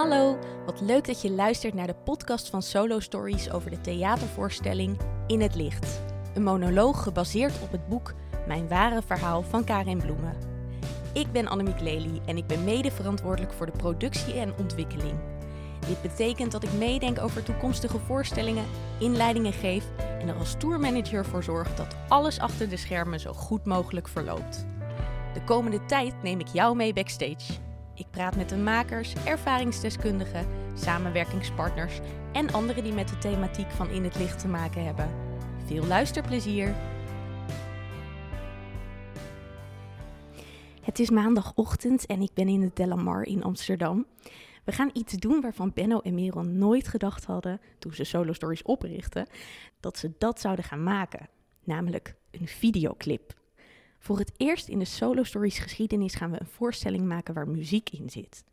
Hallo, wat leuk dat je luistert naar de podcast van Solo Stories over de theatervoorstelling In het Licht. Een monoloog gebaseerd op het boek Mijn ware verhaal van Karin Bloemen. Ik ben Annemiek Lely en ik ben mede verantwoordelijk voor de productie en ontwikkeling. Dit betekent dat ik meedenk over toekomstige voorstellingen, inleidingen geef en er als tourmanager voor zorg dat alles achter de schermen zo goed mogelijk verloopt. De komende tijd neem ik jou mee backstage. Ik praat met de makers, ervaringsdeskundigen, samenwerkingspartners en anderen die met de thematiek van In het Licht te maken hebben. Veel luisterplezier! Het is maandagochtend en ik ben in het Delamar in Amsterdam. We gaan iets doen waarvan Benno en Merel nooit gedacht hadden, toen ze Solo Stories oprichtten, dat ze dat zouden gaan maken. Namelijk een videoclip. Voor het eerst in de Solo Stories geschiedenis gaan we een voorstelling maken waar muziek in zit.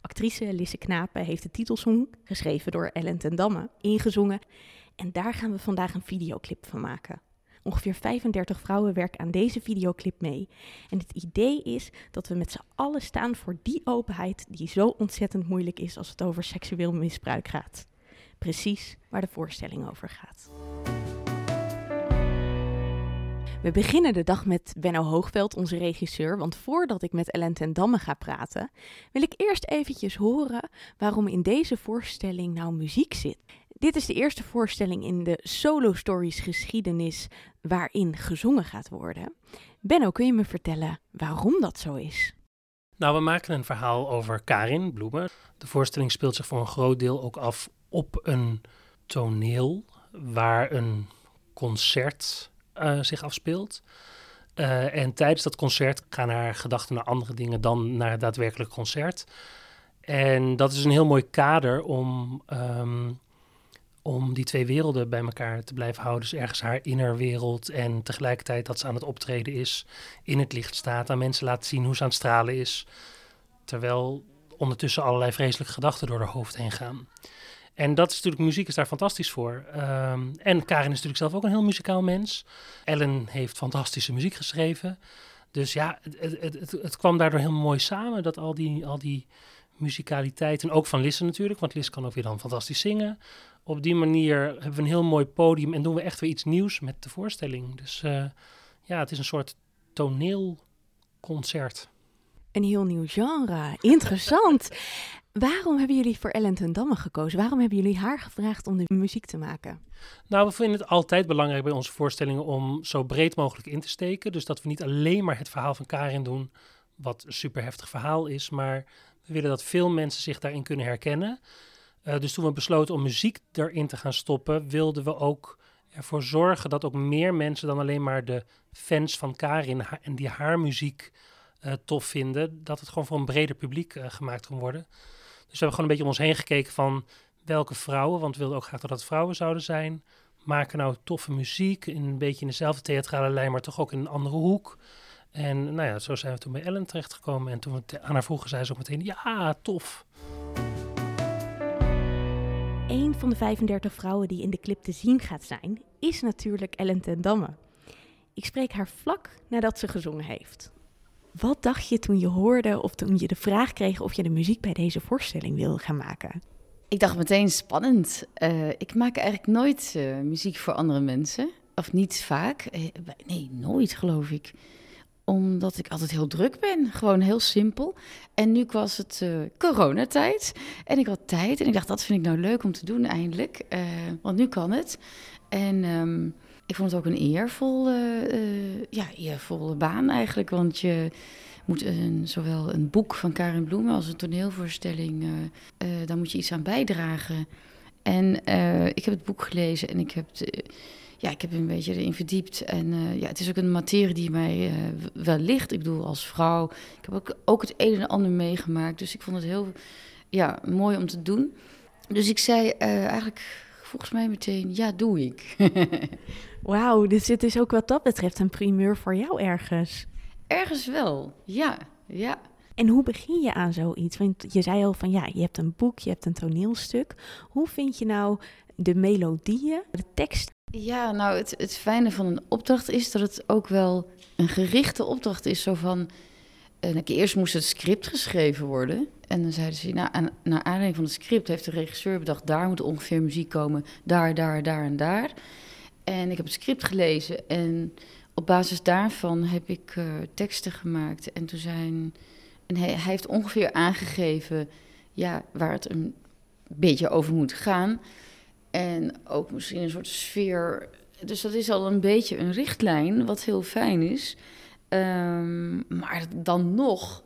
Actrice Lisse Knapen heeft de titelsong, geschreven door Ellen ten Damme, ingezongen. En daar gaan we vandaag een videoclip van maken. Ongeveer 35 vrouwen werken aan deze videoclip mee. En het idee is dat we met z'n allen staan voor die openheid die zo ontzettend moeilijk is als het over seksueel misbruik gaat. Precies waar de voorstelling over gaat. We beginnen de dag met Benno Hoogveld, onze regisseur. Want voordat ik met Ellen ten Damme ga praten, wil ik eerst eventjes horen waarom in deze voorstelling nou muziek zit. Dit is de eerste voorstelling in de Solo Stories geschiedenis waarin gezongen gaat worden. Benno, kun je me vertellen waarom dat zo is? Nou, we maken een verhaal over Karin Bloemen. De voorstelling speelt zich voor een groot deel ook af op een toneel waar een concert uh, zich afspeelt. Uh, en tijdens dat concert gaan haar gedachten naar andere dingen dan naar het daadwerkelijk concert. En dat is een heel mooi kader om, um, om die twee werelden bij elkaar te blijven houden. Dus ergens haar innerwereld en tegelijkertijd dat ze aan het optreden is, in het licht staat, aan mensen laat zien hoe ze aan het stralen is. Terwijl ondertussen allerlei vreselijke gedachten door haar hoofd heen gaan. En dat is natuurlijk, muziek is daar fantastisch voor. Um, en Karin is natuurlijk zelf ook een heel muzikaal mens. Ellen heeft fantastische muziek geschreven. Dus ja, het, het, het, het, kwam daardoor heel mooi samen dat al die, al die muzikaliteit, en ook van Lisse natuurlijk, want Lisse kan ook weer dan fantastisch zingen. Op die manier hebben we een heel mooi podium en doen we echt weer iets nieuws met de voorstelling. Dus uh, ja, het is een soort toneelconcert. Een heel nieuw genre. Interessant. Waarom hebben jullie voor Ellen ten Damme gekozen? Waarom hebben jullie haar gevraagd om de muziek te maken? Nou, we vinden het altijd belangrijk bij onze voorstellingen om zo breed mogelijk in te steken. Dus dat we niet alleen maar het verhaal van Karin doen, wat een super heftig verhaal is, maar we willen dat veel mensen zich daarin kunnen herkennen. Uh, dus toen we besloten om muziek erin te gaan stoppen, wilden we ook ervoor zorgen dat ook meer mensen dan alleen maar de fans van Karin en die haar muziek uh, tof vinden, dat het gewoon voor een breder publiek uh, gemaakt kan worden. Dus we hebben gewoon een beetje om ons heen gekeken van welke vrouwen, want we wilden ook graag dat het vrouwen zouden zijn, maken nou toffe muziek in een beetje in dezelfde theatrale lijn, maar toch ook in een andere hoek. En nou ja, zo zijn we toen bij Ellen terechtgekomen. En toen we aan haar vroegen, zei ze ook meteen, ja, tof. Een van de 35 vrouwen die in de clip te zien gaat zijn, is natuurlijk Ellen ten Damme. Ik spreek haar vlak nadat ze gezongen heeft. Wat dacht je toen je hoorde of toen je de vraag kreeg of je de muziek bij deze voorstelling wilde gaan maken? Ik dacht meteen spannend. Uh, ik maak eigenlijk nooit uh, muziek voor andere mensen. Of niet vaak. Uh, nee, nooit geloof ik. Omdat ik altijd heel druk ben. Gewoon heel simpel. En nu was het coronatijd. En ik had tijd. En ik dacht, dat vind ik nou leuk om te doen eindelijk. want nu kan het. En... Um, ik vond het ook een eervolle, uh, ja, eervolle baan eigenlijk. Want je moet een, zowel een boek van Karin Bloemen als een toneelvoorstelling, uh, moet je iets aan bijdragen. En ik heb het boek gelezen en ik heb, ja, ik heb een beetje erin verdiept. En ja, het is ook een materie die mij wel ligt. Ik bedoel, als vrouw, ik heb ook, ook het een en ander meegemaakt. Dus ik vond het heel ja, mooi om te doen. Dus ik zei eigenlijk volgens mij meteen, ja, doe ik. Wauw, dus dit is ook wat dat betreft een primeur voor jou ergens. Ergens wel, ja, ja. En hoe begin je aan zoiets? Want je zei al van ja, je hebt een boek, je hebt een toneelstuk. Hoe vind je nou de melodieën, de tekst? Ja, nou, het, het fijne van een opdracht is dat het ook wel een gerichte opdracht is. Zo van, En ik, eerst moest het script geschreven worden. En dan zeiden ze, nou, aan, naar aanleiding van het script heeft de regisseur bedacht... daar moet ongeveer muziek komen, daar, daar, daar en daar. En ik heb het script gelezen en op basis daarvan heb ik uh, teksten gemaakt. En toen zijn... En hij, heeft ongeveer aangegeven ja, waar het een beetje over moet gaan. En ook misschien een soort sfeer. Dus dat is al een beetje een richtlijn, wat heel fijn is. Um, maar dan nog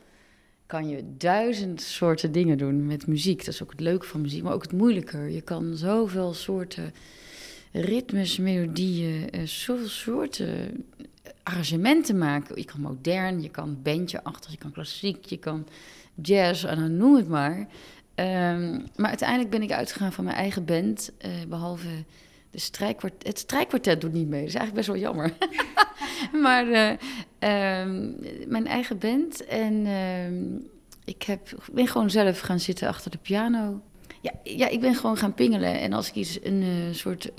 kan je duizend soorten dingen doen met muziek. Dat is ook het leuke van muziek, maar ook het moeilijker. Je kan zoveel soorten ritmes, melodieën, uh, zoveel soorten arrangementen maken. Je kan modern, je kan bandje achter, je kan klassiek, je kan jazz en noem het maar. Um, maar uiteindelijk ben ik uitgegaan van mijn eigen band, uh, behalve de. Het strijkkwartet doet niet mee, dat is eigenlijk best wel jammer. maar uh, um, mijn eigen band en um, ik heb, ben gewoon zelf gaan zitten achter de piano. Ja, ja, ik ben gewoon gaan pingelen. En als ik iets, een uh, soort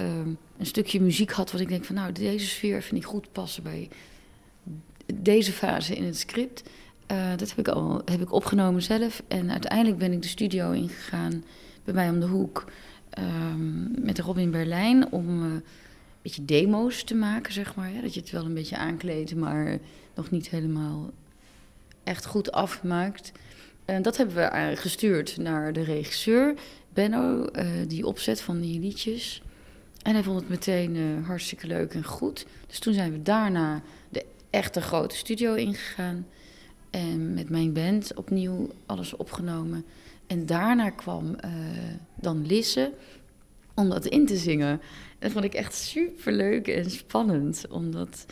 een stukje muziek had, wat ik denk van nou, deze sfeer vind ik goed passen bij deze fase in het script. Uh, dat heb ik al heb ik opgenomen zelf. En uiteindelijk ben ik de studio ingegaan bij mij om de hoek um, met Robin Berlijn om uh, een beetje demo's te maken, zeg maar. Ja, dat je het wel een beetje aankleedt, maar nog niet helemaal echt goed afmaakt. En dat hebben we gestuurd naar de regisseur, Benno, uh, die opzet van die liedjes. En hij vond het meteen hartstikke leuk en goed. Dus toen zijn we daarna de echte grote studio ingegaan. En met mijn band opnieuw alles opgenomen. En daarna kwam uh, dan Lisse om dat in te zingen. Dat vond ik echt super leuk en spannend. Omdat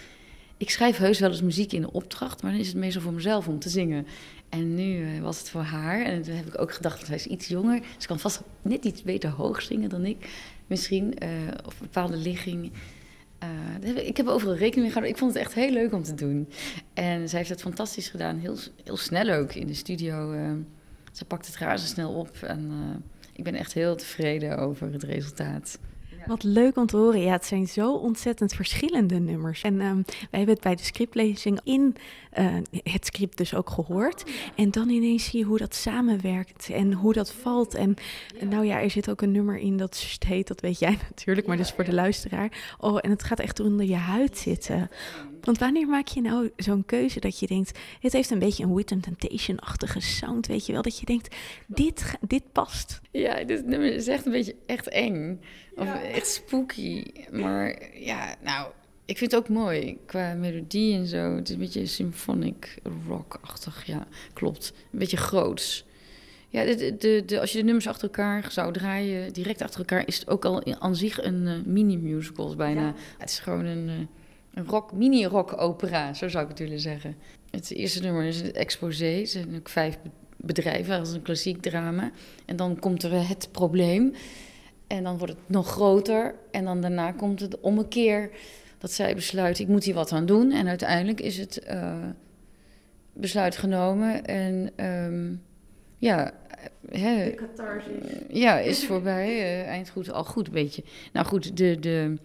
ik schrijf heus wel eens muziek in de opdracht, maar dan is het meestal voor mezelf om te zingen. En nu uh, was het voor haar. En toen heb ik ook gedacht, dat zij is iets jonger. Ze kan vast net iets beter hoog zingen dan ik. Misschien, uh, of een bepaalde ligging. Uh, ik heb overal rekening mee gehouden. Ik vond het echt heel leuk om te doen. En zij heeft het fantastisch gedaan. Heel, heel snel ook in de studio. Uh, ze pakt het razend op. En uh, ik ben echt heel tevreden over het resultaat. Wat leuk om te horen. Ja, het zijn zo ontzettend verschillende nummers. En um, wij hebben het bij de scriptlezing in uh, het script dus ook gehoord. En dan ineens zie je hoe dat samenwerkt en hoe dat valt. En, en nou ja, er zit ook een nummer in dat heet, dat weet jij natuurlijk, maar dus voor de luisteraar. Oh, en het gaat echt onder je huid zitten. Want wanneer maak je nou zo'n keuze dat je denkt, het heeft een beetje een Wit Temptation-achtige sound, weet je wel? Dat je denkt, dit, dit past. Ja, dit nummer is echt een beetje echt eng. Of ja. echt spooky. Maar ja, nou, ik vind het ook mooi qua melodie en zo. Het is een beetje symphonic rock-achtig, ja, klopt. Een beetje groots. Ja, de, de, de, als je de nummers achter elkaar zou draaien, direct achter elkaar, is het ook al aan zich een uh, mini-musical bijna. Ja. Het is gewoon een, uh, een rock, mini-rock-opera, zo zou ik het willen zeggen. Het eerste nummer is het exposé. Er zijn ook vijf bedrijven, dat is een klassiek drama. En dan komt er het probleem. En dan wordt het nog groter. En dan daarna komt het om een keer dat zij besluit, ik moet hier wat aan doen. En uiteindelijk is het uh, besluit genomen. En um, ja, hè, de catharsis. ja, is voorbij. Uh, eind goed, al goed, een beetje. Nou goed, de, de,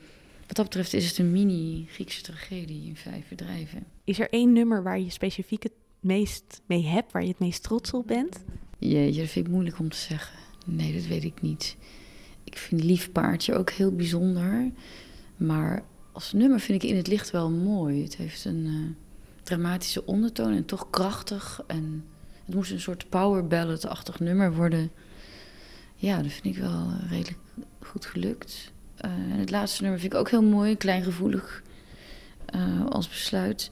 wat dat betreft is het een mini-Griekse tragedie in vijf bedrijven. Is er één nummer waar je specifiek het meest mee hebt, waar je het meest trots op bent? Jeetje, dat vind ik moeilijk om te zeggen. Nee, dat weet ik niet. Ik vind Lief Paardje ook heel bijzonder. Maar als nummer vind ik In het Licht wel mooi. Het heeft een uh, dramatische ondertoon en toch krachtig. En het moest een soort power ballad-achtig nummer worden. Ja, dat vind ik wel uh, redelijk goed gelukt. En het laatste nummer vind ik ook heel mooi, kleingevoelig als besluit.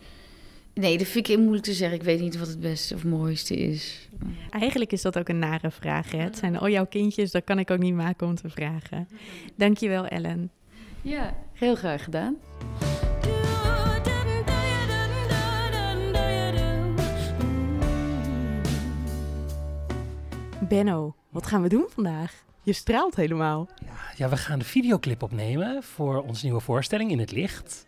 Nee, dat vind ik moeilijk te zeggen. Ik weet niet wat het beste of mooiste is. Eigenlijk is dat ook een nare vraag. Hè? Het zijn al jouw kindjes, dat kan ik ook niet maken om te vragen. Dankjewel, Ellen. Ja, heel graag gedaan. Benno, wat gaan we doen vandaag? Je straalt helemaal. Ja, ja, we gaan de videoclip opnemen voor onze nieuwe voorstelling In het Licht.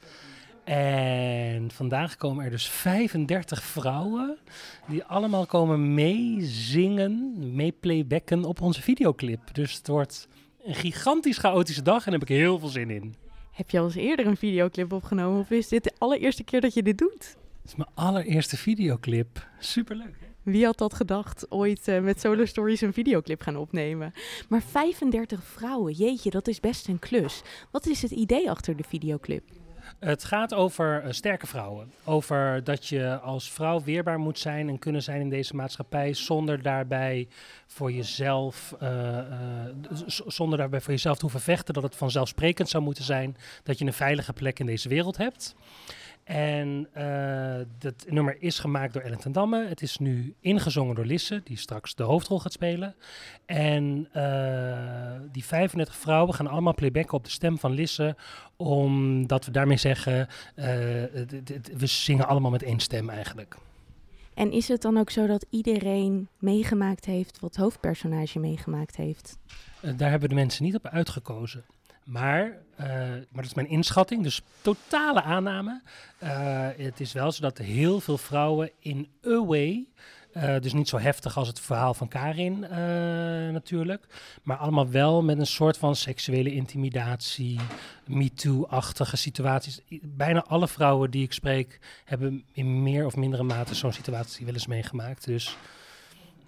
En vandaag komen er dus 35 vrouwen die allemaal komen meezingen, meeplaybacken op onze videoclip. Dus het wordt een gigantisch chaotische dag en daar heb ik heel veel zin in. Heb je al eens eerder een videoclip opgenomen of is dit de allereerste keer dat je dit doet? Het is mijn allereerste videoclip. Superleuk. Hè? Wie had dat gedacht, ooit uh, met Solo Stories een videoclip gaan opnemen? Maar 35 vrouwen, jeetje, dat is best een klus. Wat is het idee achter de videoclip? Het gaat over uh, sterke vrouwen. Over dat je als vrouw weerbaar moet zijn en kunnen zijn in deze maatschappij zonder daarbij voor jezelf, uh, zonder daarbij voor jezelf te hoeven vechten. Dat het vanzelfsprekend zou moeten zijn dat je een veilige plek in deze wereld hebt. En uh, dat nummer is gemaakt door Ellen ten Damme. Het is nu ingezongen door Lisse, die straks de hoofdrol gaat spelen. En uh, die 35 vrouwen gaan allemaal playbacken op de stem van Lisse. Omdat we daarmee zeggen, uh, we zingen allemaal met één stem eigenlijk. En is het dan ook zo dat iedereen meegemaakt heeft wat het hoofdpersonage meegemaakt heeft? daar hebben de mensen niet op uitgekozen. Maar, uh, maar dat is mijn inschatting, dus totale aanname. Uh, het is wel zo dat heel veel vrouwen in a way, uh, dus niet zo heftig als het verhaal van Karin natuurlijk, maar allemaal wel met een soort van seksuele intimidatie, MeToo-achtige situaties. Bijna alle vrouwen die ik spreek hebben in meer of mindere mate zo'n situatie wel eens meegemaakt. Dus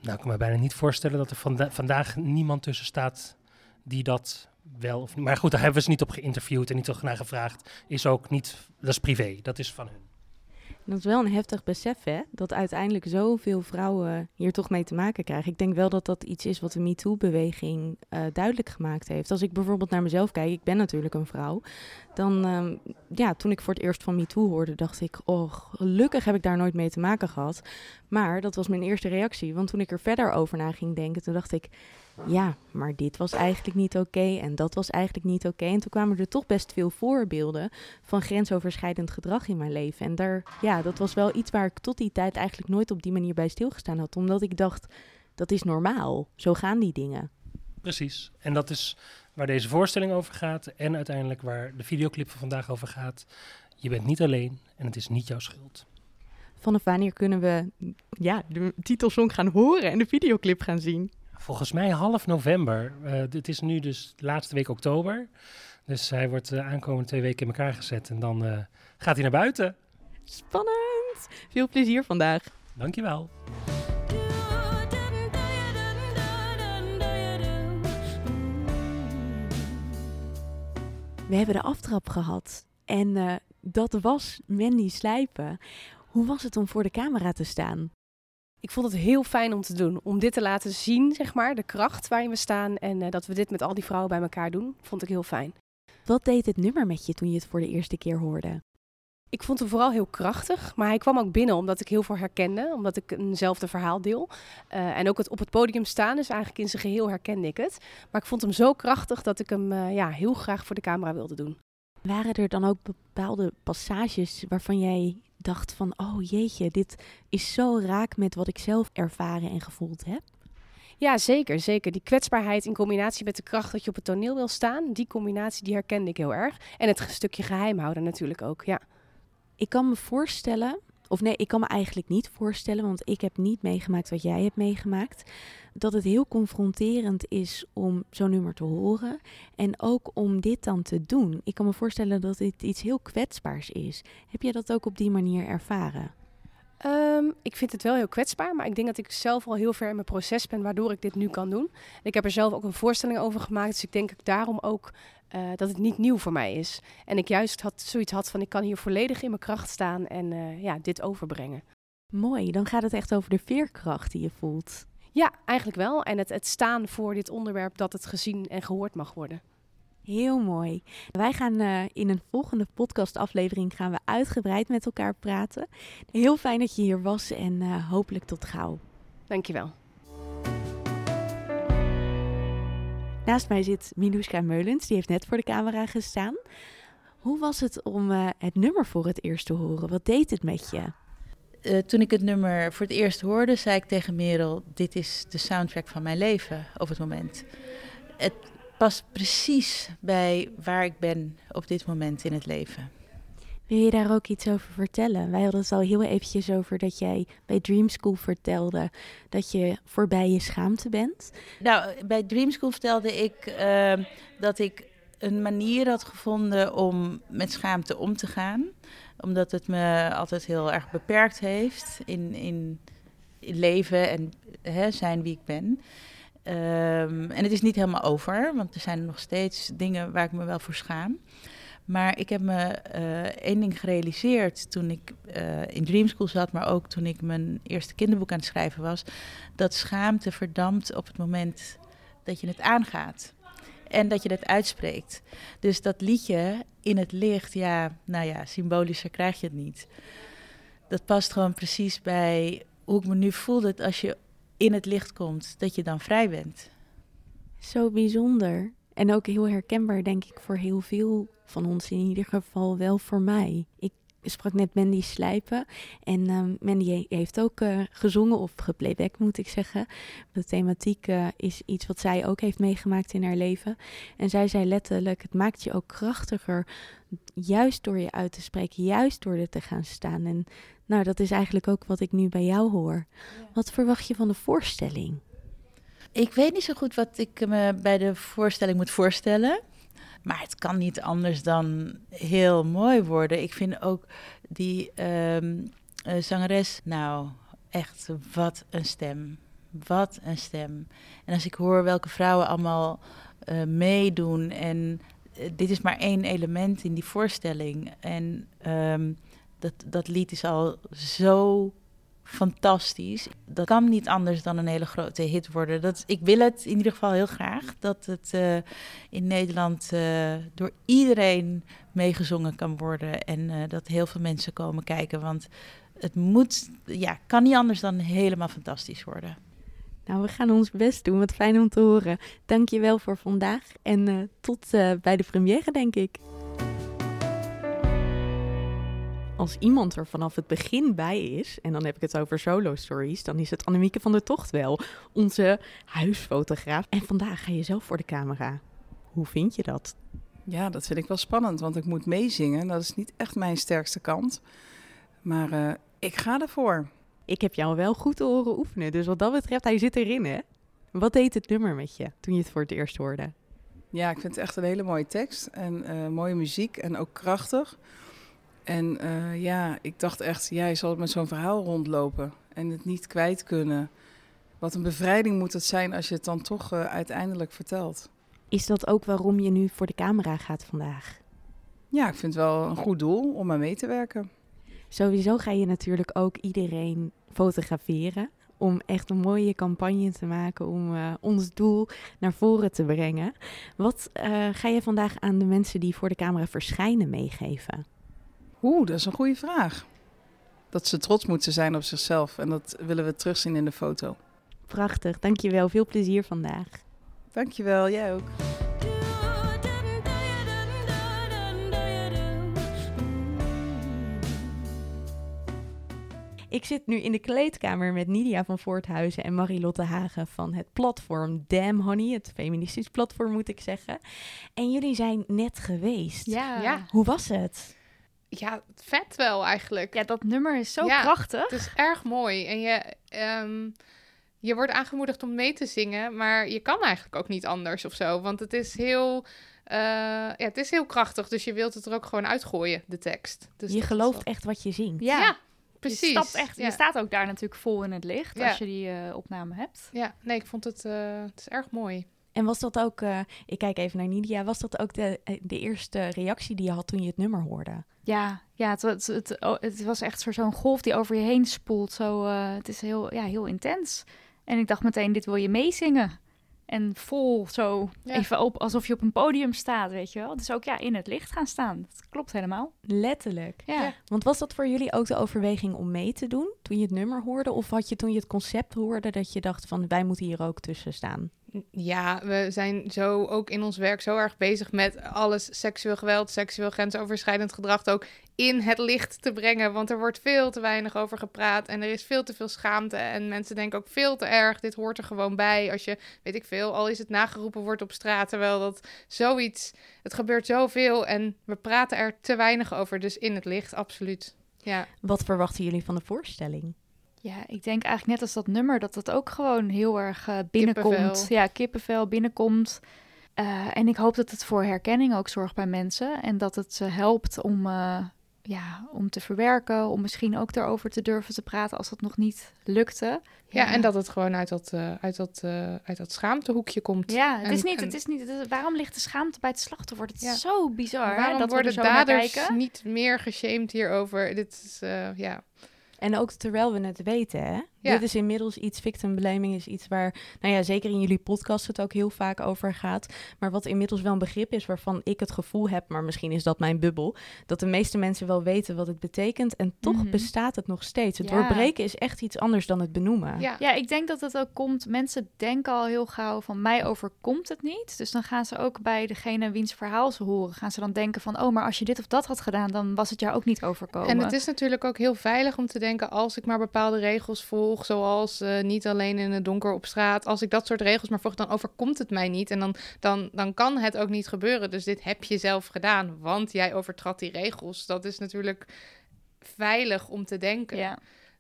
nou, ik kan me bijna niet voorstellen dat er vanda vandaag niemand tussen staat die dat wel of niet. Maar goed, daar hebben we ze niet op geïnterviewd en niet naar gevraagd. Is ook niet, dat is privé, dat is van hun. Dat is wel een heftig besef, hè? Dat uiteindelijk zoveel vrouwen hier toch mee te maken krijgen. Ik denk wel dat dat iets is wat de MeToo-beweging uh, duidelijk gemaakt heeft. Als ik bijvoorbeeld naar mezelf kijk, ik ben natuurlijk een vrouw. Dan, um, ja, toen ik voor het eerst van MeToo hoorde, dacht ik... oh, gelukkig heb ik daar nooit mee te maken gehad. Maar dat was mijn eerste reactie. Want toen ik er verder over na ging denken, toen dacht ik ja, maar dit was eigenlijk niet oké okay, en dat was eigenlijk niet oké. Okay. En toen kwamen er toch best veel voorbeelden van grensoverschrijdend gedrag in mijn leven. En daar, ja, dat was wel iets waar ik tot die tijd eigenlijk nooit op die manier bij stilgestaan had. Omdat ik dacht, dat is normaal. Zo gaan die dingen. Precies. En dat is waar deze voorstelling over gaat en uiteindelijk waar de videoclip van vandaag over gaat. Je bent niet alleen en het is niet jouw schuld. Vanaf wanneer kunnen we ja, de titelsong gaan horen en de videoclip gaan zien? Volgens mij half november. Uh, dit is nu dus laatste week oktober. Dus hij wordt de uh, aankomende twee weken in elkaar gezet. En dan uh, gaat hij naar buiten. Spannend. Veel plezier vandaag. Dankjewel. We hebben de aftrap gehad. En dat was Mandy Slijpen. Hoe was het om voor de camera te staan? Ik vond het heel fijn om te doen. Om dit te laten zien, zeg maar, de kracht waarin we staan. En uh, dat we dit met al die vrouwen bij elkaar doen, vond ik heel fijn. Wat deed het nummer met je toen je het voor de eerste keer hoorde? Ik vond hem vooral heel krachtig, maar hij kwam ook binnen omdat ik heel veel herkende, omdat ik eenzelfde verhaal deel. Uh, en ook het op het podium staan, dus eigenlijk in zijn geheel herkende ik het. Maar ik vond hem zo krachtig dat ik hem uh, ja, heel graag voor de camera wilde doen. Waren er dan ook bepaalde passages waarvan jij dacht van, oh jeetje, dit is zo raak met wat ik zelf ervaren en gevoeld heb? Ja, zeker, zeker. Die kwetsbaarheid in combinatie met de kracht dat je op het toneel wil staan, die combinatie die herkende ik heel erg. En het stukje geheim houden natuurlijk ook, ja. Ik kan me voorstellen of nee, ik kan me eigenlijk niet voorstellen, want ik heb niet meegemaakt wat jij hebt meegemaakt. Dat het heel confronterend is om zo'n nummer te horen. En ook om dit dan te doen. Ik kan me voorstellen dat dit iets heel kwetsbaars is. Heb je dat ook op die manier ervaren? Um, ik vind het wel heel kwetsbaar, maar ik denk dat ik zelf al heel ver in mijn proces ben waardoor ik dit nu kan doen. ik heb er zelf ook een voorstelling over gemaakt, dus ik denk dat daarom ook uh, dat het niet nieuw voor mij is. En ik juist had zoiets had van ik kan hier volledig in mijn kracht staan en uh, ja, dit overbrengen. Mooi, dan gaat het echt over de veerkracht die je voelt. Ja, eigenlijk wel. En het, het staan voor dit onderwerp dat het gezien en gehoord mag worden. Heel mooi. Wij gaan uh, in een volgende podcastaflevering gaan we uitgebreid met elkaar praten. Heel fijn dat je hier was en hopelijk tot gauw. Dankjewel. Naast mij zit Minuska Meulens, die heeft net voor de camera gestaan. Hoe was het om uh, het nummer voor het eerst te horen? Wat deed het met je? Uh, toen ik het nummer voor het eerst hoorde, zei ik tegen Merel: Dit is de soundtrack van mijn leven op het moment. Het past precies bij waar ik ben op dit moment in het leven. Wil je daar ook iets over vertellen? Wij hadden het al heel eventjes over dat jij bij Dream School vertelde dat je voorbij je schaamte bent. Nou, bij Dream School vertelde ik uh, dat ik een manier had gevonden om met schaamte om te gaan. Omdat het me altijd heel erg beperkt heeft in, in, in leven en hè, zijn wie ik ben. Ehm, en het is niet helemaal over, want er zijn nog steeds dingen waar ik me wel voor schaam. Maar ik heb me eh, één ding gerealiseerd toen ik uh, in Dream School zat, maar ook toen ik mijn eerste kinderboek aan het schrijven was. Dat schaamte verdampt op het moment dat je het aangaat. En dat je het uitspreekt. Dus dat liedje in het licht, ja, nou ja, symbolischer krijg je het niet. Dat past gewoon precies bij hoe ik me nu voel. Dat als je in het licht komt, dat je dan vrij bent. Zo bijzonder. En ook heel herkenbaar, denk ik, voor heel veel van ons. In ieder geval wel voor mij. Ik sprak net Mandy Slijpen. En uh, Mandy heeft ook uh, gezongen, of geplayback moet ik zeggen. De thematiek uh, is iets wat zij ook heeft meegemaakt in haar leven. En zij zei letterlijk, het maakt je ook krachtiger. Juist door je uit te spreken, juist door er te gaan staan. En nou, dat is eigenlijk ook wat ik nu bij jou hoor. Ja. Wat verwacht je van de voorstelling? Ik weet niet zo goed wat ik me bij de voorstelling moet voorstellen. Maar het kan niet anders dan heel mooi worden. Ik vind ook die um, uh, zangeres, nou echt, wat een stem. Wat een stem. En als ik hoor welke vrouwen allemaal uh, meedoen. En uh, dit is maar één element in die voorstelling. En um, dat, dat lied is al zo fantastisch. Dat kan niet anders dan een hele grote hit worden. Dat, ik wil het in ieder geval heel graag. Dat het uh, in Nederland uh, door iedereen meegezongen kan worden. En uh, dat heel veel mensen komen kijken. Want het moet, ja, kan niet anders dan helemaal fantastisch worden. Nou, we gaan ons best doen. Wat fijn om te horen. Dank je wel voor vandaag. En tot bij de première, denk ik als iemand er vanaf het begin bij is, en dan heb ik het over solo stories, dan is het Annemieke van der Tocht wel, onze huisfotograaf. En vandaag ga je zelf voor de camera. Hoe vind je dat? Ja, dat vind ik wel spannend, want ik moet meezingen. Dat is niet echt mijn sterkste kant. Maar uh, ik ga ervoor. Ik heb jou wel goed te horen oefenen, dus wat dat betreft, hij zit erin, hè? Wat deed het nummer met je toen je het voor het eerst hoorde? Ja, ik vind het echt een hele mooie tekst en uh, mooie muziek en ook krachtig. En uh, ja, ik dacht echt, jij zal met zo'n verhaal rondlopen en het niet kwijt kunnen. Wat een bevrijding moet het zijn als je het dan toch uh, uiteindelijk vertelt. Is dat ook waarom je nu voor de camera gaat vandaag? Ja, ik vind het wel een goed doel om aan mee te werken. Sowieso ga je natuurlijk ook iedereen fotograferen. Om echt een mooie campagne te maken om uh, ons doel naar voren te brengen. Wat ga je vandaag aan de mensen die voor de camera verschijnen meegeven? Oeh, dat is een goede vraag. Dat ze trots moeten zijn op zichzelf. En dat willen we terugzien in de foto. Prachtig, dankjewel. Veel plezier vandaag. Dankjewel, jij ook. Ik zit nu in de kleedkamer met Nidia van Voorthuizen en Marilotte Hagen van het platform Damn Honey, het feministisch platform moet ik zeggen. En jullie zijn net geweest. Ja. ja. Hoe was het? Ja, vet wel eigenlijk. Ja, dat nummer is zo ja, prachtig. Het is erg mooi. En je, um, je wordt aangemoedigd om mee te zingen, maar je kan eigenlijk ook niet anders of zo. Want het is heel, uh, ja, het is heel krachtig, dus je wilt het er ook gewoon uitgooien, de tekst. Dus je gelooft echt wat je zingt. Ja, ja precies. Je, stapt echt, je staat ook daar natuurlijk vol in het licht als je die uh, opname hebt. Ja, nee, ik vond het, uh, het is erg mooi. En was dat ook, uh, ik kijk even naar Nidia, was dat ook de, de eerste reactie die je had toen je het nummer hoorde? Ja, ja het, het, het, het was echt zo'n golf die over je heen spoelt. Zo, uh, het is heel, ja, heel intens. En ik dacht meteen, dit wil je meezingen. En vol zo ja. even op, alsof je op een podium staat, weet je wel. Dus ook ja, in het licht gaan staan. Dat klopt helemaal. Letterlijk. Ja. ja. Want was dat voor jullie ook de overweging om mee te doen toen je het nummer hoorde? Of had je toen je het concept hoorde dat je dacht van wij moeten hier ook tussen staan? Ja, we zijn zo ook in ons werk zo erg bezig met alles seksueel geweld, seksueel grensoverschrijdend gedrag ook in het licht te brengen. Want er wordt veel te weinig over gepraat en er is veel te veel schaamte. En mensen denken ook veel te erg, dit hoort er gewoon bij. Als je, weet ik veel, al is het nageroepen wordt op straat. Terwijl dat zoiets, het gebeurt zoveel en we praten er te weinig over. Dus in het licht, absoluut. Ja. Wat verwachten jullie van de voorstelling? Ja, ik denk eigenlijk net als dat nummer dat het ook gewoon heel erg uh, binnenkomt. Kippenvel. Ja, kippenvel binnenkomt. Uh, en ik hoop dat het voor herkenning ook zorgt bij mensen. En dat het ze helpt om, uh, ja, om te verwerken, om misschien ook erover te durven te praten als dat nog niet lukte. Ja, en dat het gewoon uit dat, uit dat, uit dat schaamtehoekje komt. Ja, het en, is niet, het is niet, het is, waarom ligt de schaamte bij het slachtoffer? Het is ja. zo bizar. Waarom dat worden we er daders niet meer geshamed hierover? Dit is, ja... En ook terwijl we het weten, hè? Ja. Dit is inmiddels iets, victim blaming is iets waar, nou ja, zeker in jullie podcast het ook heel vaak over gaat. Maar wat inmiddels wel een begrip is waarvan ik het gevoel heb, maar misschien is dat mijn bubbel, dat de meeste mensen wel weten wat het betekent en toch Mhm. bestaat het nog steeds. Het Ja. doorbreken is echt iets anders dan het benoemen. Ja. Ja, ik denk dat het ook komt. Mensen denken al heel gauw van mij overkomt het niet. Dus dan gaan ze ook bij degene wiens verhaal ze horen, gaan ze dan denken van oh, maar als je dit of dat had gedaan, dan was het jou ook niet overkomen. En het is natuurlijk ook heel veilig om te denken, als ik maar bepaalde regels volg, zoals eh, niet alleen in het donker op straat, als ik dat soort regels maar volg, dan overkomt het mij niet. En dan, dan, dan kan het ook niet gebeuren. Dus dit heb je zelf gedaan, want jij overtrad die regels. Dat is natuurlijk veilig om te denken. ja.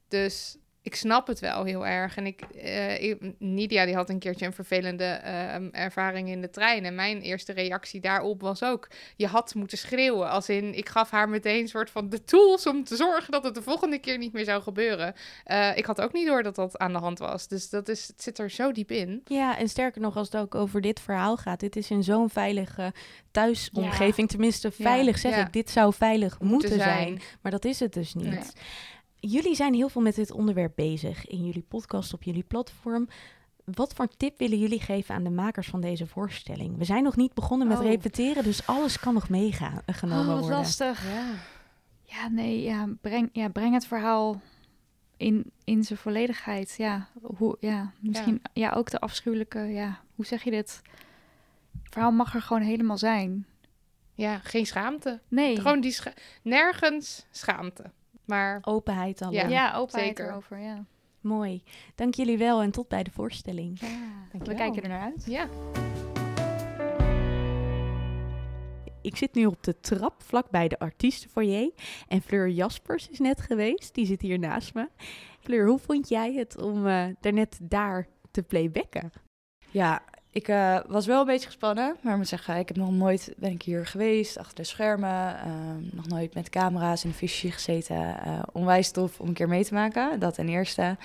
Dus ik snap het wel heel erg. En ik, eh, Nidia die had een keertje een vervelende ehm, ervaring in de trein. En mijn eerste reactie daarop was ook... je had moeten schreeuwen. Als in, ik gaf haar meteen een soort van de tools... om te zorgen dat het de volgende keer niet meer zou gebeuren. Eh, ik had ook niet door dat dat aan de hand was. Dus dat is, het zit er zo diep in. Ja, en sterker nog, als het ook over dit verhaal gaat, dit is in zo'n veilige thuisomgeving. Tenminste, veilig zeg Ja. ik. Dit zou veilig moeten, Moeten zijn. zijn. Maar dat is het dus niet. Nee. Jullie zijn heel veel met dit onderwerp bezig in jullie podcast, op jullie platform. Wat voor tip willen jullie geven aan de makers van deze voorstelling? We zijn nog niet begonnen met Oh. repeteren, dus alles kan nog meegenomen Oh, wat worden. lastig. Ja. Ja, nee, ja, breng, ja, breng het verhaal in, in zijn volledigheid. Ja, hoe, ja misschien ja. ook de afschuwelijke, ja, hoe zeg je dit? Het verhaal mag er gewoon helemaal zijn. ja, geen schaamte. Nee. Gewoon die scha- nergens schaamte. Maar Openheid alleen. Ja. ja, openheid zeker. erover, ja. Mooi. Dank jullie wel en tot bij de voorstelling. ja. We kijken er naar uit. ja. Ik zit nu op de trap vlakbij de artiestenfoyer en Fleur Jaspers is net geweest. Die zit hier naast me. Fleur, hoe vond jij het om eh daarnet daar te playbacken? Ja, ik eh, was wel een beetje gespannen, maar ik moet zeggen, ik heb nog nooit ben ik hier geweest, achter de schermen, ehm, nog nooit met camera's in een visje gezeten. Eh, onwijs tof om een keer mee te maken, dat ten eerste.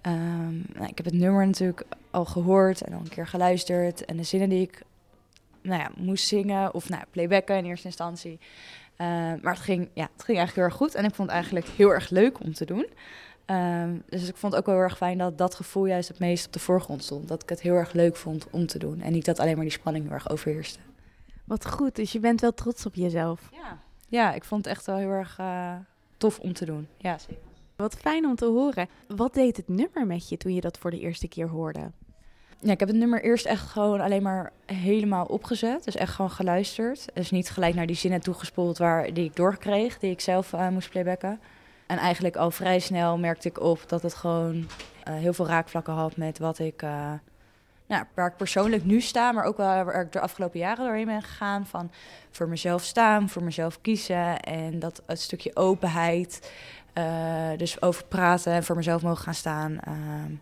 Ehm, nou, ik heb het nummer natuurlijk al gehoord en al een keer geluisterd en de zinnen die ik nou ja, moest zingen of nou, playbacken in eerste instantie. Eh, maar het ging, ja, het ging eigenlijk heel erg goed en ik vond het eigenlijk heel erg leuk om te doen. Ehm, dus ik vond het ook wel heel erg fijn dat dat gevoel juist het meest op de voorgrond stond. Dat ik het heel erg leuk vond om te doen. En niet dat alleen maar die spanning heel erg overheerste. Wat goed, dus je bent wel trots op jezelf. Ja, ja ik vond het echt wel heel erg eh, tof om te doen. Ja, zeker. Wat fijn om te horen. Wat deed het nummer met je toen je dat voor de eerste keer hoorde? Ja, ik heb het nummer eerst echt gewoon alleen maar helemaal opgezet. Dus echt gewoon geluisterd. Dus niet gelijk naar die zinnen toegespoeld waar, die ik doorkreeg, die ik zelf eh, moest playbacken. En eigenlijk al vrij snel merkte ik op dat het gewoon eh, heel veel raakvlakken had met wat ik, eh, nou, waar ik persoonlijk nu sta, maar ook wel waar ik de afgelopen jaren doorheen ben gegaan. Van voor mezelf staan, voor mezelf kiezen en dat het stukje openheid. eh, dus over praten en voor mezelf mogen gaan staan. ehm,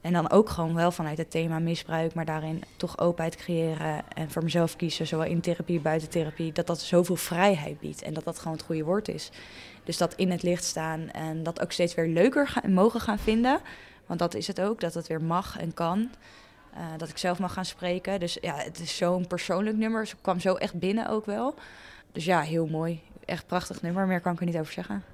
en dan ook gewoon wel vanuit het thema misbruik, maar daarin toch openheid creëren en voor mezelf kiezen, zowel in therapie, buiten therapie, dat dat zoveel vrijheid biedt en dat dat gewoon het goede woord is. Dus dat in het licht staan en dat ook steeds weer leuker gaan, mogen gaan vinden, want dat is het ook, dat het weer mag en kan. Eh, dat ik zelf mag gaan spreken. Dus ja, het is zo'n persoonlijk nummer. Het kwam zo echt binnen ook wel. Dus ja, heel mooi. Echt prachtig nummer. Meer kan ik er niet over zeggen.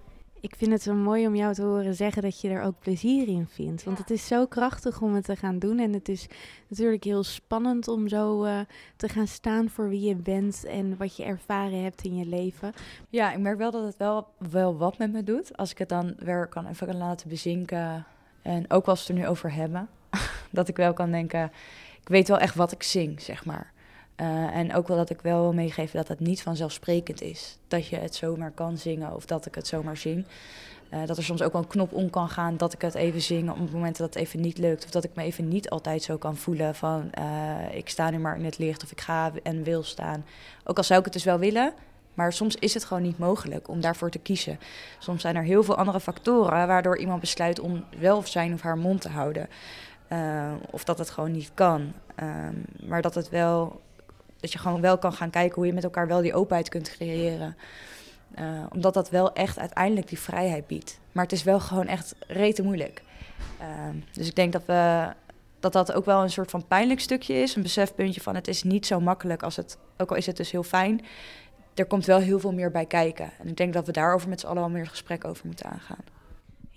Ik vind het zo mooi om jou te horen zeggen dat je er ook plezier in vindt. Want het is zo krachtig om het te gaan doen. En het is natuurlijk heel spannend om zo eh, te gaan staan voor wie je bent en wat je ervaren hebt in je leven. Ja, ik merk wel dat het wel, wel wat met me doet. Als ik het dan weer kan even kan laten bezinken. En ook als we het er nu over hebben. dat ik wel kan denken, ik weet wel echt wat ik zing, zeg maar. Eh, en ook wel dat ik wel wil meegeven dat het niet vanzelfsprekend is. Dat je het zomaar kan zingen of dat ik het zomaar zing. Eh, dat er soms ook wel een knop om kan gaan dat ik het even zing op momenten dat het even niet lukt. Of dat ik me even niet altijd zo kan voelen van eh, ik sta nu maar in het licht of ik ga en wil staan. Ook al zou ik het dus wel willen, maar soms is het gewoon niet mogelijk om daarvoor te kiezen. Soms zijn er heel veel andere factoren waardoor iemand besluit om wel of zijn of haar mond te houden. Of dat het gewoon niet kan. Um, maar dat het wel dat je gewoon wel kan gaan kijken hoe je met elkaar wel die openheid kunt creëren. Uh, omdat dat wel echt uiteindelijk die vrijheid biedt. Maar het is wel gewoon echt rete moeilijk. Uh, dus ik denk dat we dat dat ook wel een soort van pijnlijk stukje is. Een besefpuntje van het is niet zo makkelijk als het, ook al is het dus heel fijn. Er komt wel heel veel meer bij kijken. En ik denk dat we daarover met z'n allen wel meer gesprek over moeten aangaan.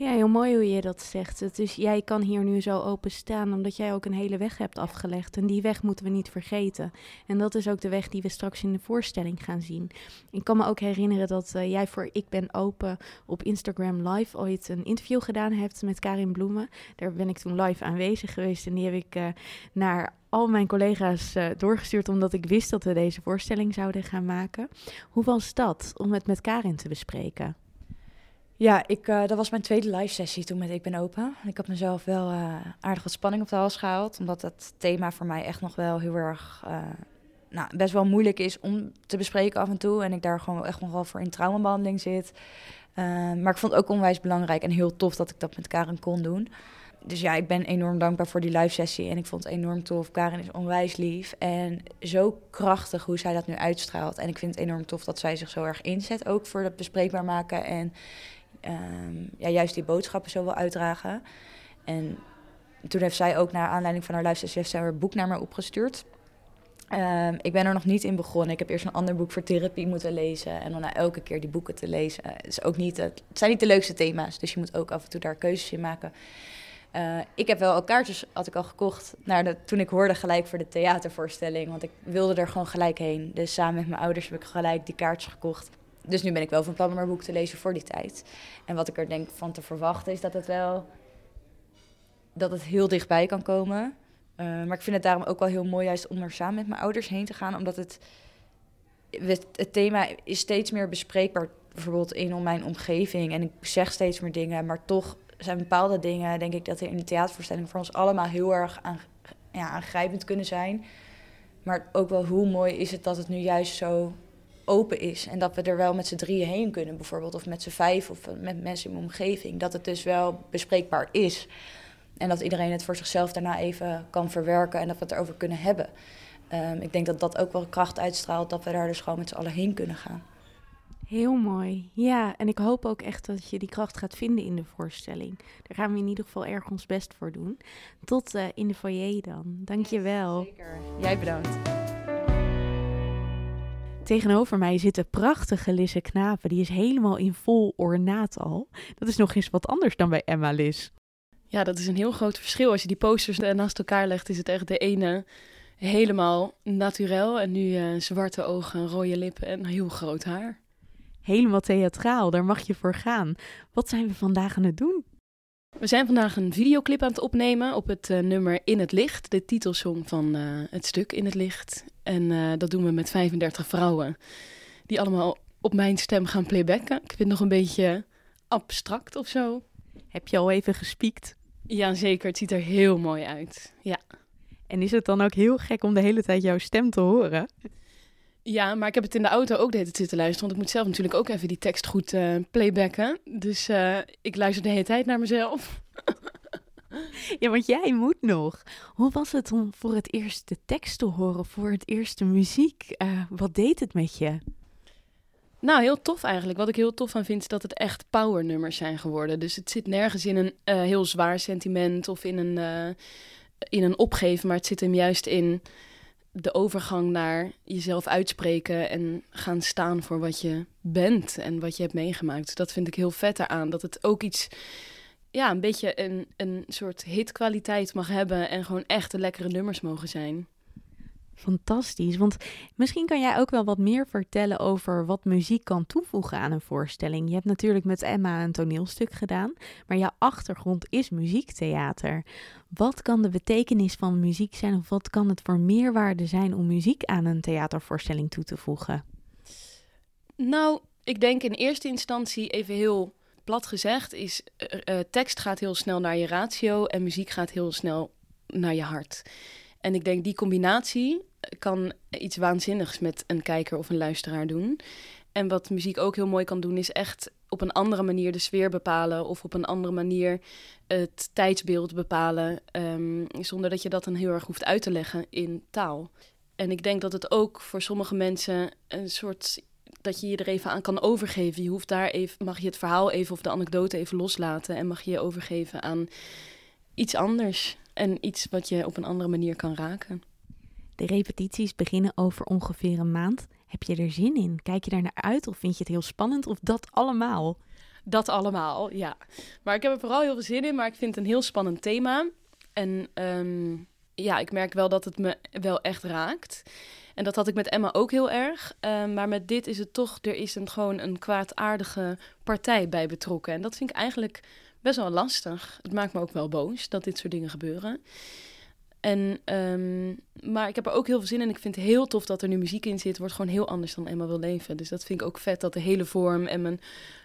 Ja, heel mooi hoe je dat zegt. Het is, jij kan hier nu zo open staan omdat jij ook een hele weg hebt afgelegd. En die weg moeten we niet vergeten. En dat is ook de weg die we straks in de voorstelling gaan zien. Ik kan me ook herinneren dat uh, jij voor Ik Ben Open op Instagram Live ooit een interview gedaan hebt met Karin Bloemen. Daar ben ik toen live aanwezig geweest en die heb ik uh, naar al mijn collega's uh, doorgestuurd omdat ik wist dat we deze voorstelling zouden gaan maken. Hoe was dat om het met Karin te bespreken? Ja, ik, uh, dat was mijn tweede live sessie toen met Ik Ben Open. Ik had mezelf wel uh, aardig wat spanning op de hals gehaald. Omdat het thema voor mij echt nog wel heel erg... Uh, nou, best wel moeilijk is om te bespreken af en toe. En ik daar gewoon echt nog wel voor in traumabehandeling zit. maar ik vond het ook onwijs belangrijk en heel tof dat ik dat met Karen kon doen. Dus ja, ik ben enorm dankbaar voor die live sessie. En ik vond het enorm tof. Karen is onwijs lief. En zo krachtig hoe zij dat nu uitstraalt. En ik vind het enorm tof dat zij zich zo erg inzet. Ook voor het bespreekbaar maken. En um, ja, juist die boodschappen zo wil uitdragen. En toen heeft zij ook naar aanleiding van haar zij haar boek naar mij opgestuurd. Um, ik ben er nog niet in begonnen. Ik heb eerst een ander boek voor therapie moeten lezen. En dan na elke keer die boeken te lezen. Het, is ook niet, het zijn niet de leukste thema's. Dus je moet ook af en toe daar keuzes in maken. Uh, ik heb wel al kaartjes had ik al gekocht naar de, toen ik hoorde gelijk voor de theatervoorstelling. Want ik wilde er gewoon gelijk heen. Dus samen met mijn ouders heb ik gelijk die kaartjes gekocht dus nu ben ik wel van plan om een boek te lezen voor die tijd. En wat ik er denk van te verwachten is dat het wel dat het heel dichtbij kan komen. Uh, maar ik vind het daarom ook wel heel mooi juist om er samen met mijn ouders heen te gaan. Omdat het, het thema is steeds meer bespreekbaar. Bijvoorbeeld in mijn omgeving. En ik zeg steeds meer dingen. Maar toch zijn bepaalde dingen, denk ik, dat in de theatervoorstelling voor ons allemaal heel erg aan, ja, aangrijpend kunnen zijn. Maar ook wel hoe mooi is het dat het nu juist zo open is. En dat we er wel met z'n drieën heen kunnen, bijvoorbeeld. Of met z'n vijf of met mensen in mijn omgeving. Dat het dus wel bespreekbaar is. En dat iedereen het voor zichzelf daarna even kan verwerken en dat we het erover kunnen hebben. Um, ik denk dat dat ook wel kracht uitstraalt, dat we daar dus gewoon met z'n allen heen kunnen gaan. Heel mooi. Ja, en ik hoop ook echt dat je die kracht gaat vinden in de voorstelling. Daar gaan we in ieder geval erg ons best voor doen. Tot uh, in de foyer dan. Dank je wel. Zeker. Jij bedankt. Tegenover mij zit de prachtige Lisse Knapen. Die is helemaal in vol ornaat al. Dat is nog eens wat anders dan bij Emma Lis. Ja, dat is een heel groot verschil. Als je die posters naast elkaar legt, is het echt de ene helemaal naturel. En nu uh, zwarte ogen, rode lippen en heel groot haar. Helemaal theatraal, daar mag je voor gaan. Wat zijn we vandaag aan het doen? We zijn vandaag een videoclip aan het opnemen op het uh, nummer In het Licht, de titelsong van uh, het stuk In het Licht. En uh, dat doen we met 35 vrouwen, die allemaal op mijn stem gaan playbacken. Ik vind het nog een beetje abstract of zo. Heb je al even gespiekt? Ja, zeker. Het ziet er heel mooi uit. Ja. En is het dan ook heel gek om de hele tijd jouw stem te horen? Ja, maar ik heb het in de auto ook de hele tijd zitten luisteren. Want ik moet zelf natuurlijk ook even die tekst goed uh, playbacken. Dus uh, ik luister de hele tijd naar mezelf. ja, want jij moet nog. Hoe was het om voor het eerst de tekst te horen, voor het eerst de muziek? Uh, wat deed het met je? Nou, heel tof eigenlijk. Wat ik heel tof aan vind, is dat het echt powernummers zijn geworden. Dus het zit nergens in een heel zwaar sentiment of in een, in een opgeven, maar het zit hem juist in de overgang naar jezelf uitspreken en gaan staan voor wat je bent en wat je hebt meegemaakt. Dat vind ik heel vet eraan. Dat het ook iets, ja, een beetje een, een soort hitkwaliteit mag hebben en gewoon echte lekkere nummers mogen zijn. Fantastisch, want misschien kan jij ook wel wat meer vertellen over wat muziek kan toevoegen aan een voorstelling. Je hebt natuurlijk met Emma een toneelstuk gedaan, maar jouw achtergrond is muziektheater. Wat kan de betekenis van muziek zijn of wat kan het voor meerwaarde zijn om muziek aan een theatervoorstelling toe te voegen? Nou, ik denk in eerste instantie even heel plat gezegd is uh, tekst gaat heel snel naar je ratio en muziek gaat heel snel naar je hart. En ik denk die combinatie kan iets waanzinnigs met een kijker of een luisteraar doen. En wat muziek ook heel mooi kan doen, is echt op een andere manier de sfeer bepalen of op een andere manier het tijdsbeeld bepalen, um, zonder dat je dat dan heel erg hoeft uit te leggen in taal. En ik denk dat het ook voor sommige mensen een soort dat je je er even aan kan overgeven. Je hoeft daar even, mag je het verhaal even of de anekdote even loslaten en mag je je overgeven aan iets anders en iets wat je op een andere manier kan raken. De repetities beginnen over ongeveer een maand. Heb je er zin in? Kijk je daar naar uit of vind je het heel spannend of dat allemaal? Dat allemaal, ja. Maar ik heb er vooral heel veel zin in, maar ik vind het een heel spannend thema. En ehm, ja, ik merk wel dat het me wel echt raakt. En dat had ik met Emma ook heel erg. Ehm, maar met dit is het toch, er is een, gewoon een kwaadaardige partij bij betrokken. En dat vind ik eigenlijk best wel lastig. Het maakt me ook wel boos dat dit soort dingen gebeuren. En, um, maar ik heb er ook heel veel zin in. Ik vind het heel tof dat er nu muziek in zit. wordt gewoon heel anders dan Emma wil leven. Dus dat vind ik ook vet dat de hele vorm en mijn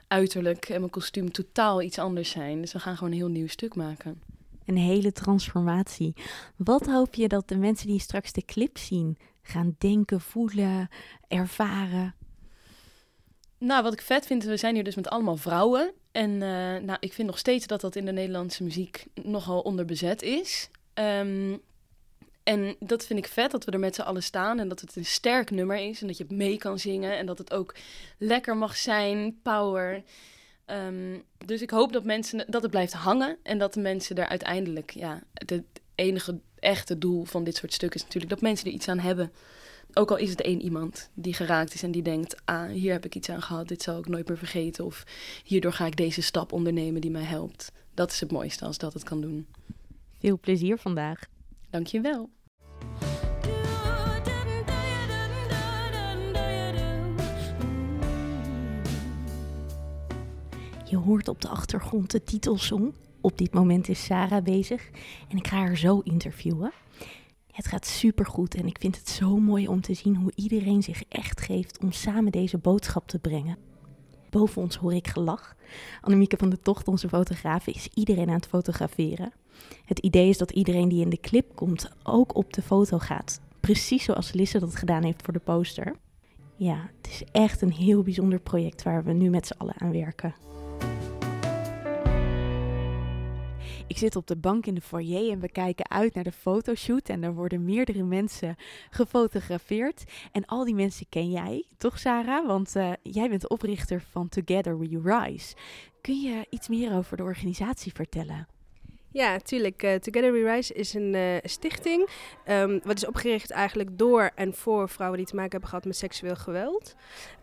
uiterlijk en mijn kostuum totaal iets anders zijn. Dus we gaan gewoon een heel nieuw stuk maken. Een hele transformatie. Wat hoop je dat de mensen die straks de clip zien gaan denken, voelen, ervaren? Nou, wat ik vet vind, we zijn hier dus met allemaal vrouwen. En uh, nou, ik vind nog steeds dat dat in de Nederlandse muziek nogal onderbezet is. Um, en dat vind ik vet, dat we er met z'n allen staan en dat het een sterk nummer is en dat je het mee kan zingen en dat het ook lekker mag zijn, power. Um, dus ik hoop dat, mensen, dat het blijft hangen en dat de mensen er uiteindelijk, ja, het enige echte doel van dit soort stukken is natuurlijk dat mensen er iets aan hebben. Ook al is het één iemand die geraakt is en die denkt, ah, hier heb ik iets aan gehad, dit zal ik nooit meer vergeten of hierdoor ga ik deze stap ondernemen die mij helpt. Dat is het mooiste als dat het kan doen. Veel plezier vandaag. Dankjewel. Je hoort op de achtergrond de titelsong. Op dit moment is Sarah bezig en ik ga haar zo interviewen. Het gaat supergoed en ik vind het zo mooi om te zien hoe iedereen zich echt geeft om samen deze boodschap te brengen. Boven ons hoor ik gelach. Annemieke van de Tocht, onze fotograaf, is iedereen aan het fotograferen. Het idee is dat iedereen die in de clip komt ook op de foto gaat. Precies zoals Lisse dat gedaan heeft voor de poster. Ja, het is echt een heel bijzonder project waar we nu met z'n allen aan werken. Ik zit op de bank in de foyer en we kijken uit naar de fotoshoot. En er worden meerdere mensen gefotografeerd. En al die mensen ken jij, toch Sarah? Want uh, jij bent oprichter van Together We Rise. Kun je iets meer over de organisatie vertellen? Ja, tuurlijk. Uh, Together We Rise is een uh, stichting. Um, wat is opgericht eigenlijk door en voor vrouwen die te maken hebben gehad met seksueel geweld.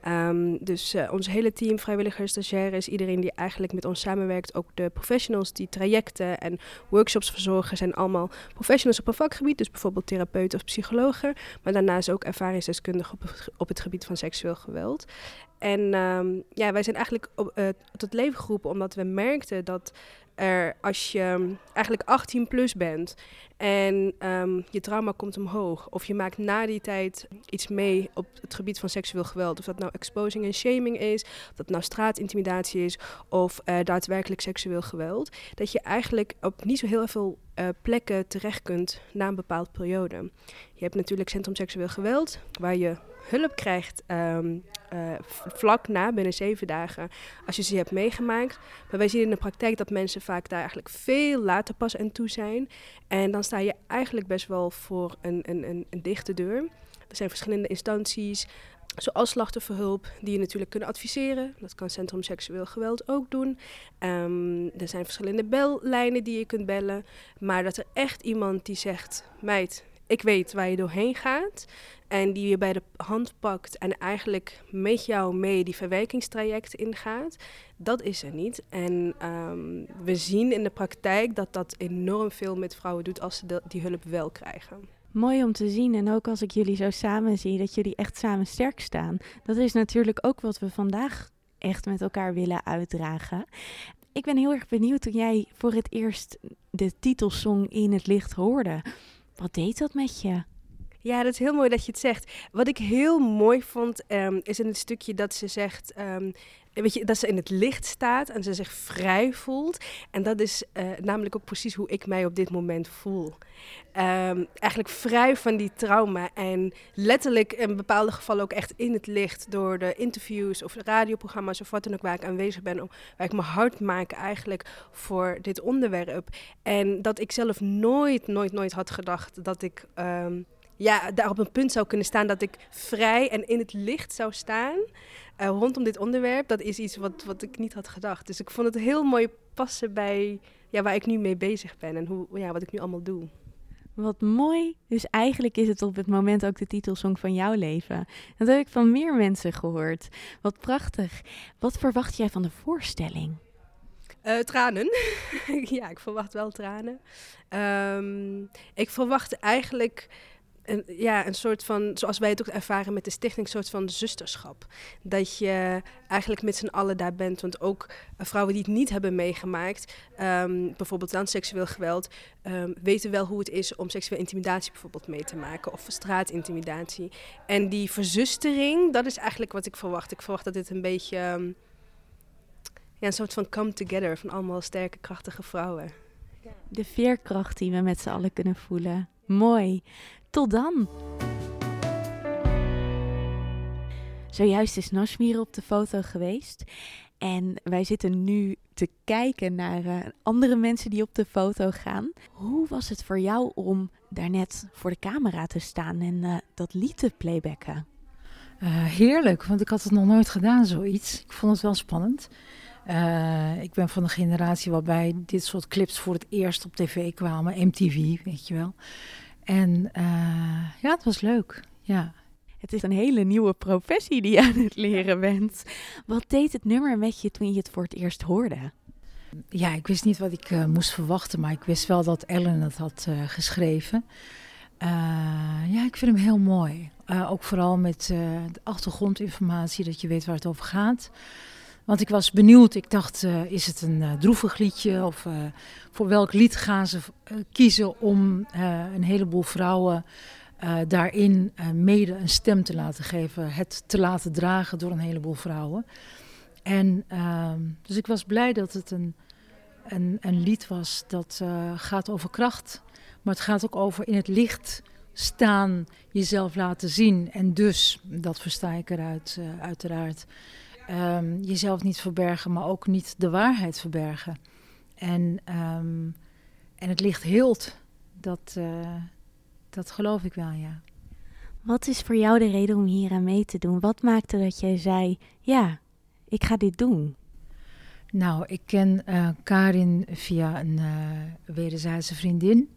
Um, dus uh, ons hele team, vrijwilligers, stagiaires, iedereen die eigenlijk met ons samenwerkt. Ook de professionals die trajecten en workshops verzorgen, zijn allemaal professionals op een vakgebied. Dus bijvoorbeeld therapeuten of psychologen. Maar daarnaast ook ervaringsdeskundigen op, het gebied van seksueel geweld. En um, ja, wij zijn eigenlijk op, tot leven geroepen omdat we merkten dat er als je eigenlijk 18 plus bent en um, je trauma komt omhoog, of je maakt na die tijd iets mee op het gebied van seksueel geweld, of dat nou exposing en shaming is, of dat nou straatintimidatie is, of uh, daadwerkelijk seksueel geweld, dat je eigenlijk op niet zo heel veel uh, plekken terecht kunt na een bepaalde periode. Je hebt natuurlijk Centrum Seksueel Geweld, waar je hulp krijgt um, uh, vlak na, binnen zeven dagen, als je ze hebt meegemaakt. Maar wij zien in de praktijk dat mensen vaak daar eigenlijk veel later pas aan toe zijn. En dan sta je eigenlijk best wel voor een, een, een, een dichte deur. Er zijn verschillende instanties, zoals slachtofferhulp, die je natuurlijk kunnen adviseren. Dat kan Centrum Seksueel Geweld ook doen. Um, er zijn verschillende bellijnen die je kunt bellen. Maar dat er echt iemand die zegt, meid, ik weet waar je doorheen gaat. En die je bij de hand pakt en eigenlijk met jou mee die verwerkingstraject ingaat. Dat is er niet. En um, we zien in de praktijk dat dat enorm veel met vrouwen doet als ze die hulp wel krijgen. Mooi om te zien en ook als ik jullie zo samen zie, dat jullie echt samen sterk staan. Dat is natuurlijk ook wat we vandaag echt met elkaar willen uitdragen. Ik ben heel erg benieuwd toen jij voor het eerst de titelsong in het licht hoorde. Wat deed dat met je? Ja, dat is heel mooi dat je het zegt. Wat ik heel mooi vond, um, is in het stukje dat ze zegt. Um, weet je, dat ze in het licht staat en ze zich vrij voelt. En dat is uh, namelijk ook precies hoe ik mij op dit moment voel. Um, eigenlijk vrij van die trauma en letterlijk in bepaalde gevallen ook echt in het licht door de interviews of de radioprogramma's of wat dan ook waar ik aanwezig ben, waar ik me hard maak eigenlijk voor dit onderwerp. En dat ik zelf nooit, nooit, nooit had gedacht dat ik um, ja, daar op een punt zou kunnen staan dat ik vrij en in het licht zou staan uh, rondom dit onderwerp. Dat is iets wat, wat ik niet had gedacht. Dus ik vond het heel mooi passen bij ja, waar ik nu mee bezig ben en hoe, ja, wat ik nu allemaal doe. Wat mooi. Dus eigenlijk is het op het moment ook de titelsong van jouw leven. Dat heb ik van meer mensen gehoord. Wat prachtig. Wat verwacht jij van de voorstelling? Uh, tranen. ja, ik verwacht wel tranen. Um, ik verwacht eigenlijk een, ja, een soort van, zoals wij het ook ervaren met de stichting, een soort van zusterschap. Dat je eigenlijk met z'n allen daar bent. Want ook uh, vrouwen die het niet hebben meegemaakt, um, bijvoorbeeld dan seksueel geweld, um, weten wel hoe het is om seksuele intimidatie bijvoorbeeld mee te maken. Of straatintimidatie. En die verzustering, dat is eigenlijk wat ik verwacht. Ik verwacht dat dit een beetje um, ja, een soort van come together van allemaal sterke, krachtige vrouwen. De veerkracht die we met z'n allen kunnen voelen. Mooi. Tot dan. Zojuist is Nashmir op de foto geweest. En wij zitten nu te kijken naar uh, andere mensen die op de foto gaan. Hoe was het voor jou om daarnet voor de camera te staan en uh, dat lied te playbacken? Uh, heerlijk, want ik had het nog nooit gedaan, zoiets. Ik vond het wel spannend. ik ben van de generatie waarbij dit soort clips voor het eerst op tv kwamen. MTV, weet je wel. En uh, ja, het was leuk. Ja. Het is een hele nieuwe professie die je aan het leren bent. Wat deed het nummer met je toen je het voor het eerst hoorde? Ja, ik wist niet wat ik uh, moest verwachten, maar ik wist wel dat Ellen het had uh, geschreven. ja, ik vind hem heel mooi. ook vooral met de achtergrondinformatie, dat je weet waar het over gaat. Want ik was benieuwd. Ik dacht, uh, is het een uh, droevig liedje? Of uh, voor welk lied gaan ze kiezen om een heleboel vrouwen daarin mede een stem te laten geven? Het te laten dragen door een heleboel vrouwen. En ehm, dus ik was blij dat het een, een, een lied was dat gaat over kracht. Maar het gaat ook over in het licht staan, jezelf laten zien. En dus, dat versta ik eruit, uiteraard um, jezelf niet verbergen, maar ook niet de waarheid verbergen. En, um, en het licht hield, dat, uh, dat geloof ik wel, ja. Wat is voor jou de reden om hier aan mee te doen? Wat maakte dat jij zei, ja, ik ga dit doen? Nou, ik ken uh, Karin via een uh, wederzijdse vriendin.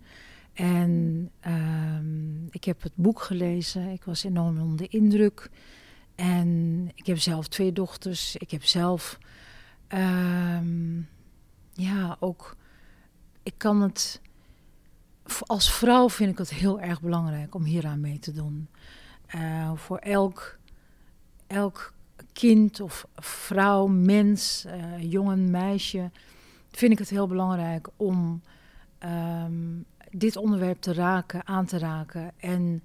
En um, ik heb het boek gelezen. Ik was enorm onder de indruk. En ik heb zelf twee dochters. Ik heb zelf, um, ja, ook, ik kan het, als vrouw vind ik het heel erg belangrijk om hieraan mee te doen. Uh, voor elk, elk kind of vrouw, mens, uh, jongen, meisje, vind ik het heel belangrijk om um, dit onderwerp te raken, aan te raken en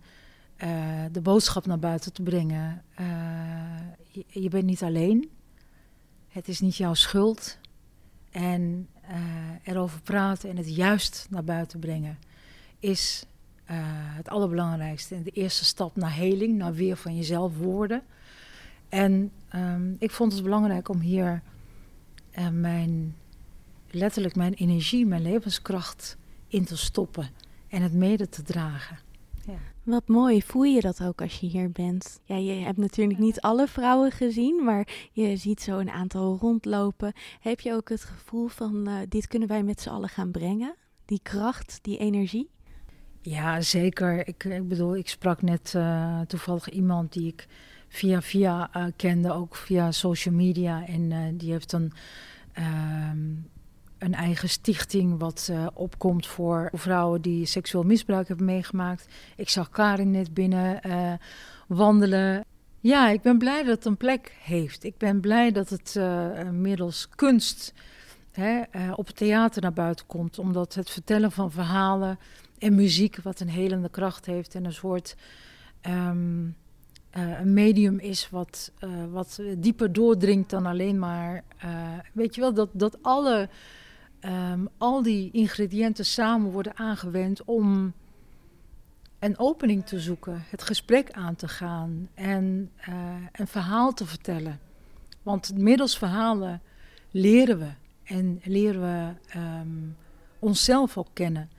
uh, de boodschap naar buiten te brengen. Uh, je, bent niet alleen. Het is niet jouw schuld. En uh, erover praten en het juist naar buiten brengen is het allerbelangrijkste. En de eerste stap naar heling, naar weer van jezelf worden. En um, ik vond het belangrijk om hier mijn, letterlijk mijn energie, mijn levenskracht in te stoppen en het mede te dragen. Wat mooi, voel je dat ook als je hier bent? Ja, je hebt natuurlijk niet alle vrouwen gezien, maar je ziet zo een aantal rondlopen. Heb je ook het gevoel van uh, dit kunnen wij met z'n allen gaan brengen? Die kracht, die energie? Ja, zeker. Ik, ik bedoel, ik sprak net uh, toevallig iemand die ik via via uh, kende, ook via social media. En die heeft een ehm, een eigen stichting wat uh, opkomt voor vrouwen die seksueel misbruik hebben meegemaakt. Ik zag Karin net binnen uh, wandelen. Ja, ik ben blij dat het een plek heeft. Ik ben blij dat het uh, middels kunst hè, op het theater naar buiten komt. Omdat het vertellen van verhalen en muziek, wat een helende kracht heeft en een soort um, een medium is wat, wat dieper doordringt dan alleen maar. weet je wel, dat, dat alle um, al die ingrediënten samen worden aangewend om een opening te zoeken, het gesprek aan te gaan en uh, een verhaal te vertellen. Want middels verhalen leren we en leren we um, onszelf ook kennen.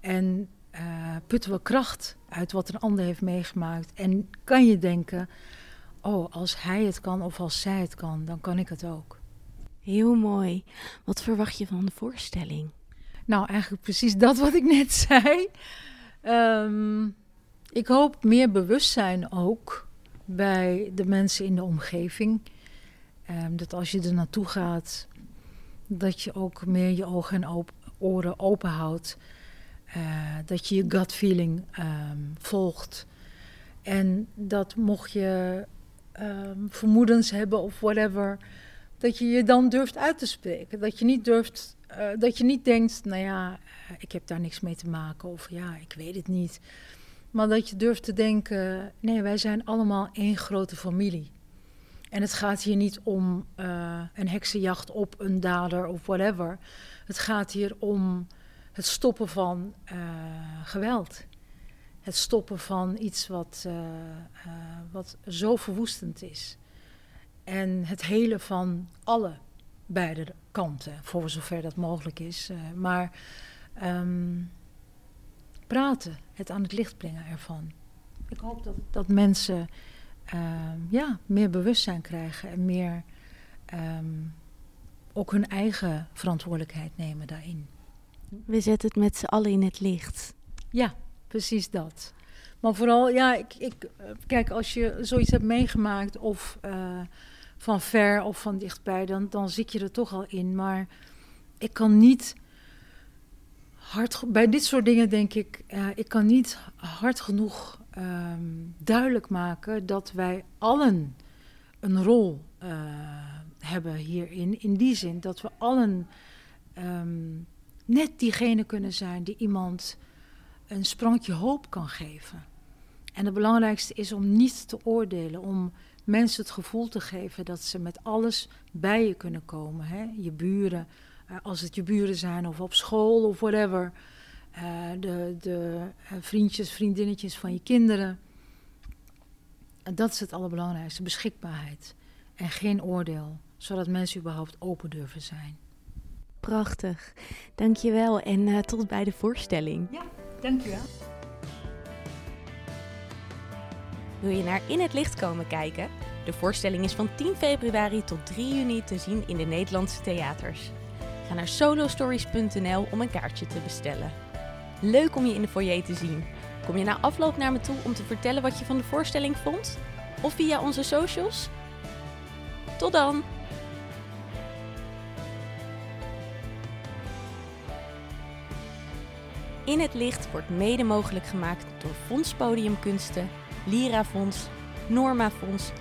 En uh, putten we kracht uit wat een ander heeft meegemaakt. En kan je denken, oh, als hij het kan of als zij het kan, dan kan ik het ook. Heel mooi. Wat verwacht je van de voorstelling? Nou, eigenlijk precies dat wat ik net zei. Um, ik hoop meer bewustzijn ook bij de mensen in de omgeving. Um, dat als je er naartoe gaat, dat je ook meer je ogen en oren open houdt. Uh, dat je je gut feeling um, volgt. En dat mocht je vermoedens hebben of whatever, dat je je dan durft uit te spreken. Dat je niet durft, uh, dat je niet denkt, nou ja, uh, ik heb daar niks mee te maken of ja, ik weet het niet. Maar dat je durft te denken, nee, wij zijn allemaal één grote familie. En het gaat hier niet om uh, een heksenjacht op een dader of whatever. Het gaat hier om het stoppen van geweld. Het stoppen van iets wat, wat zo verwoestend is. En het hele van alle beide kanten, voor zover dat mogelijk is. maar um, praten, het aan het licht brengen ervan. Ik hoop dat, dat mensen uh, ja, meer bewustzijn krijgen en meer um, ook hun eigen verantwoordelijkheid nemen daarin. We zetten het met z'n allen in het licht. Ja, precies dat. Maar vooral, ja, ik, ik, kijk, als je zoiets hebt meegemaakt of uh, van ver of van dichtbij, dan, dan zit je er toch al in. Maar ik kan niet hard, bij dit soort dingen denk ik, uh, ik kan niet hard genoeg um, duidelijk maken dat wij allen een rol uh, hebben hierin. In die zin dat we allen um, net diegene kunnen zijn die iemand een sprankje hoop kan geven. En het belangrijkste is om niet te oordelen, om mensen het gevoel te geven dat ze met alles bij je kunnen komen. Hè? Je buren, uh, als het je buren zijn of op school of whatever. Uh, de de uh, vriendjes, vriendinnetjes van je kinderen. En dat is het allerbelangrijkste, beschikbaarheid. En geen oordeel, zodat mensen überhaupt open durven zijn. Prachtig. Dankjewel en uh, tot bij de voorstelling. Ja, dankjewel. Wil je naar In het Licht komen kijken? De voorstelling is van 10 februari tot 3 juni te zien in de Nederlandse theaters. Ga naar solostories.nl om een kaartje te bestellen. Leuk om je in de foyer te zien. Kom je na afloop naar me toe om te vertellen wat je van de voorstelling vond? Of via onze socials? Tot dan! In het licht wordt mede mogelijk gemaakt door Fonds Podiumkunsten, Lira Fonds, Norma Fonds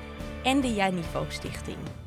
en de Janivo Stichting.